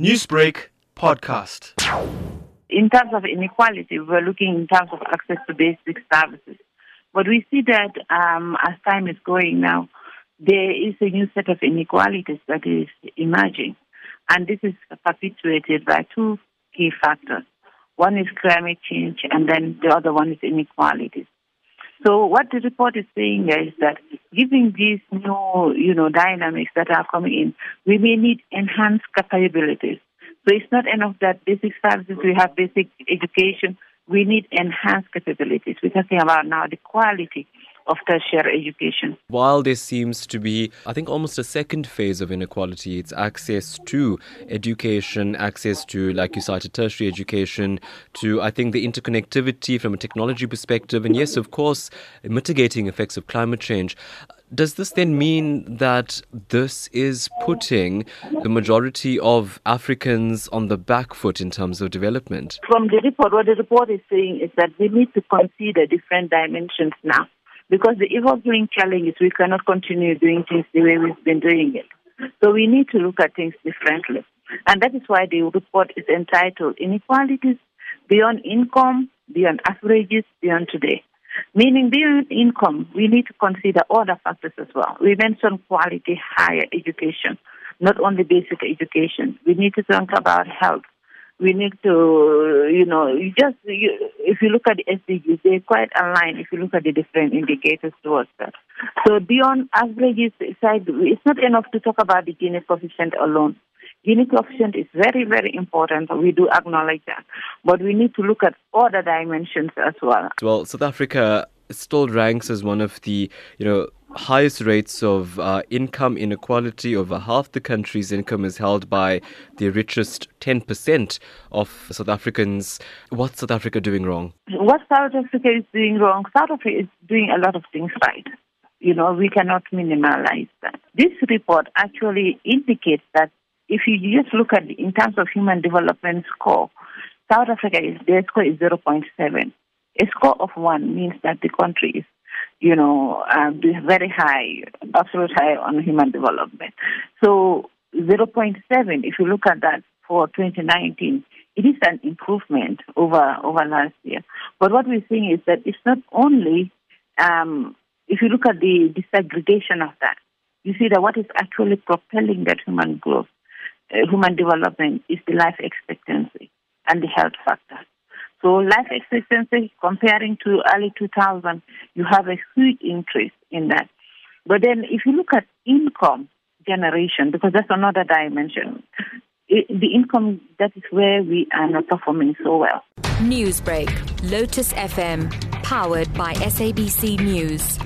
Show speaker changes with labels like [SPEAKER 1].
[SPEAKER 1] Newsbreak podcast.
[SPEAKER 2] In terms of inequality, we're looking in terms of access to basic services. But we see that um, as time is going now, there is a new set of inequalities that is emerging. And this is perpetuated by two key factors. One is climate change, and then the other one is inequalities. So what the report is saying is that given these new, you know, dynamics that are coming in, we may need enhanced capabilities. So it's not enough that basic services, we have basic education, we need enhanced capabilities. We're talking about now the quality of tertiary education.
[SPEAKER 3] While there seems to be, I think, almost a second phase of inequality, it's access to education, access to, like you cited, tertiary education, to, I think, the interconnectivity from a technology perspective, and yes, of course, mitigating effects of climate change. Does this then mean that this is putting the majority of Africans on the back foot in terms of development?
[SPEAKER 2] From the report, what the report is saying is that we need to consider different dimensions now. Because the evolving challenge is we cannot continue doing things the way we've been doing it. So we need to look at things differently. And that is why the report is entitled Inequalities Beyond Income, Beyond Averages, Beyond Today. Meaning beyond income, we need to consider other factors as well. We mentioned quality higher education, not only basic education. We need to think about health we need to, you know, you just, you, if you look at the SDGs, they're quite aligned if you look at the different indicators towards that. So beyond averages side, it's not enough to talk about the Gini coefficient alone. Gini coefficient is very, very important. We do acknowledge that. But we need to look at other dimensions as well.
[SPEAKER 3] Well, South Africa still ranks as one of the, you know, highest rates of uh, income inequality. Over half the country's income is held by the richest 10% of South Africans. What's South Africa doing wrong?
[SPEAKER 2] What South Africa is doing wrong? South Africa is doing a lot of things right. You know, we cannot minimize that. This report actually indicates that if you just look at in terms of human development score, South Africa is their score is 0.7. A score of one means that the country is you know, um, very high, absolute high on human development. So 0.7, if you look at that for 2019, it is an improvement over over last year. But what we're seeing is that it's not only, um, if you look at the disaggregation of that, you see that what is actually propelling that human growth, uh, human development, is the life expectancy and the health factor. So life expectancy comparing to early 2000, you have a huge increase in that. But then if you look at income generation, because that's another dimension, it, the income, that is where we are not performing so well.
[SPEAKER 4] Newsbreak, Lotus FM, powered by SABC News.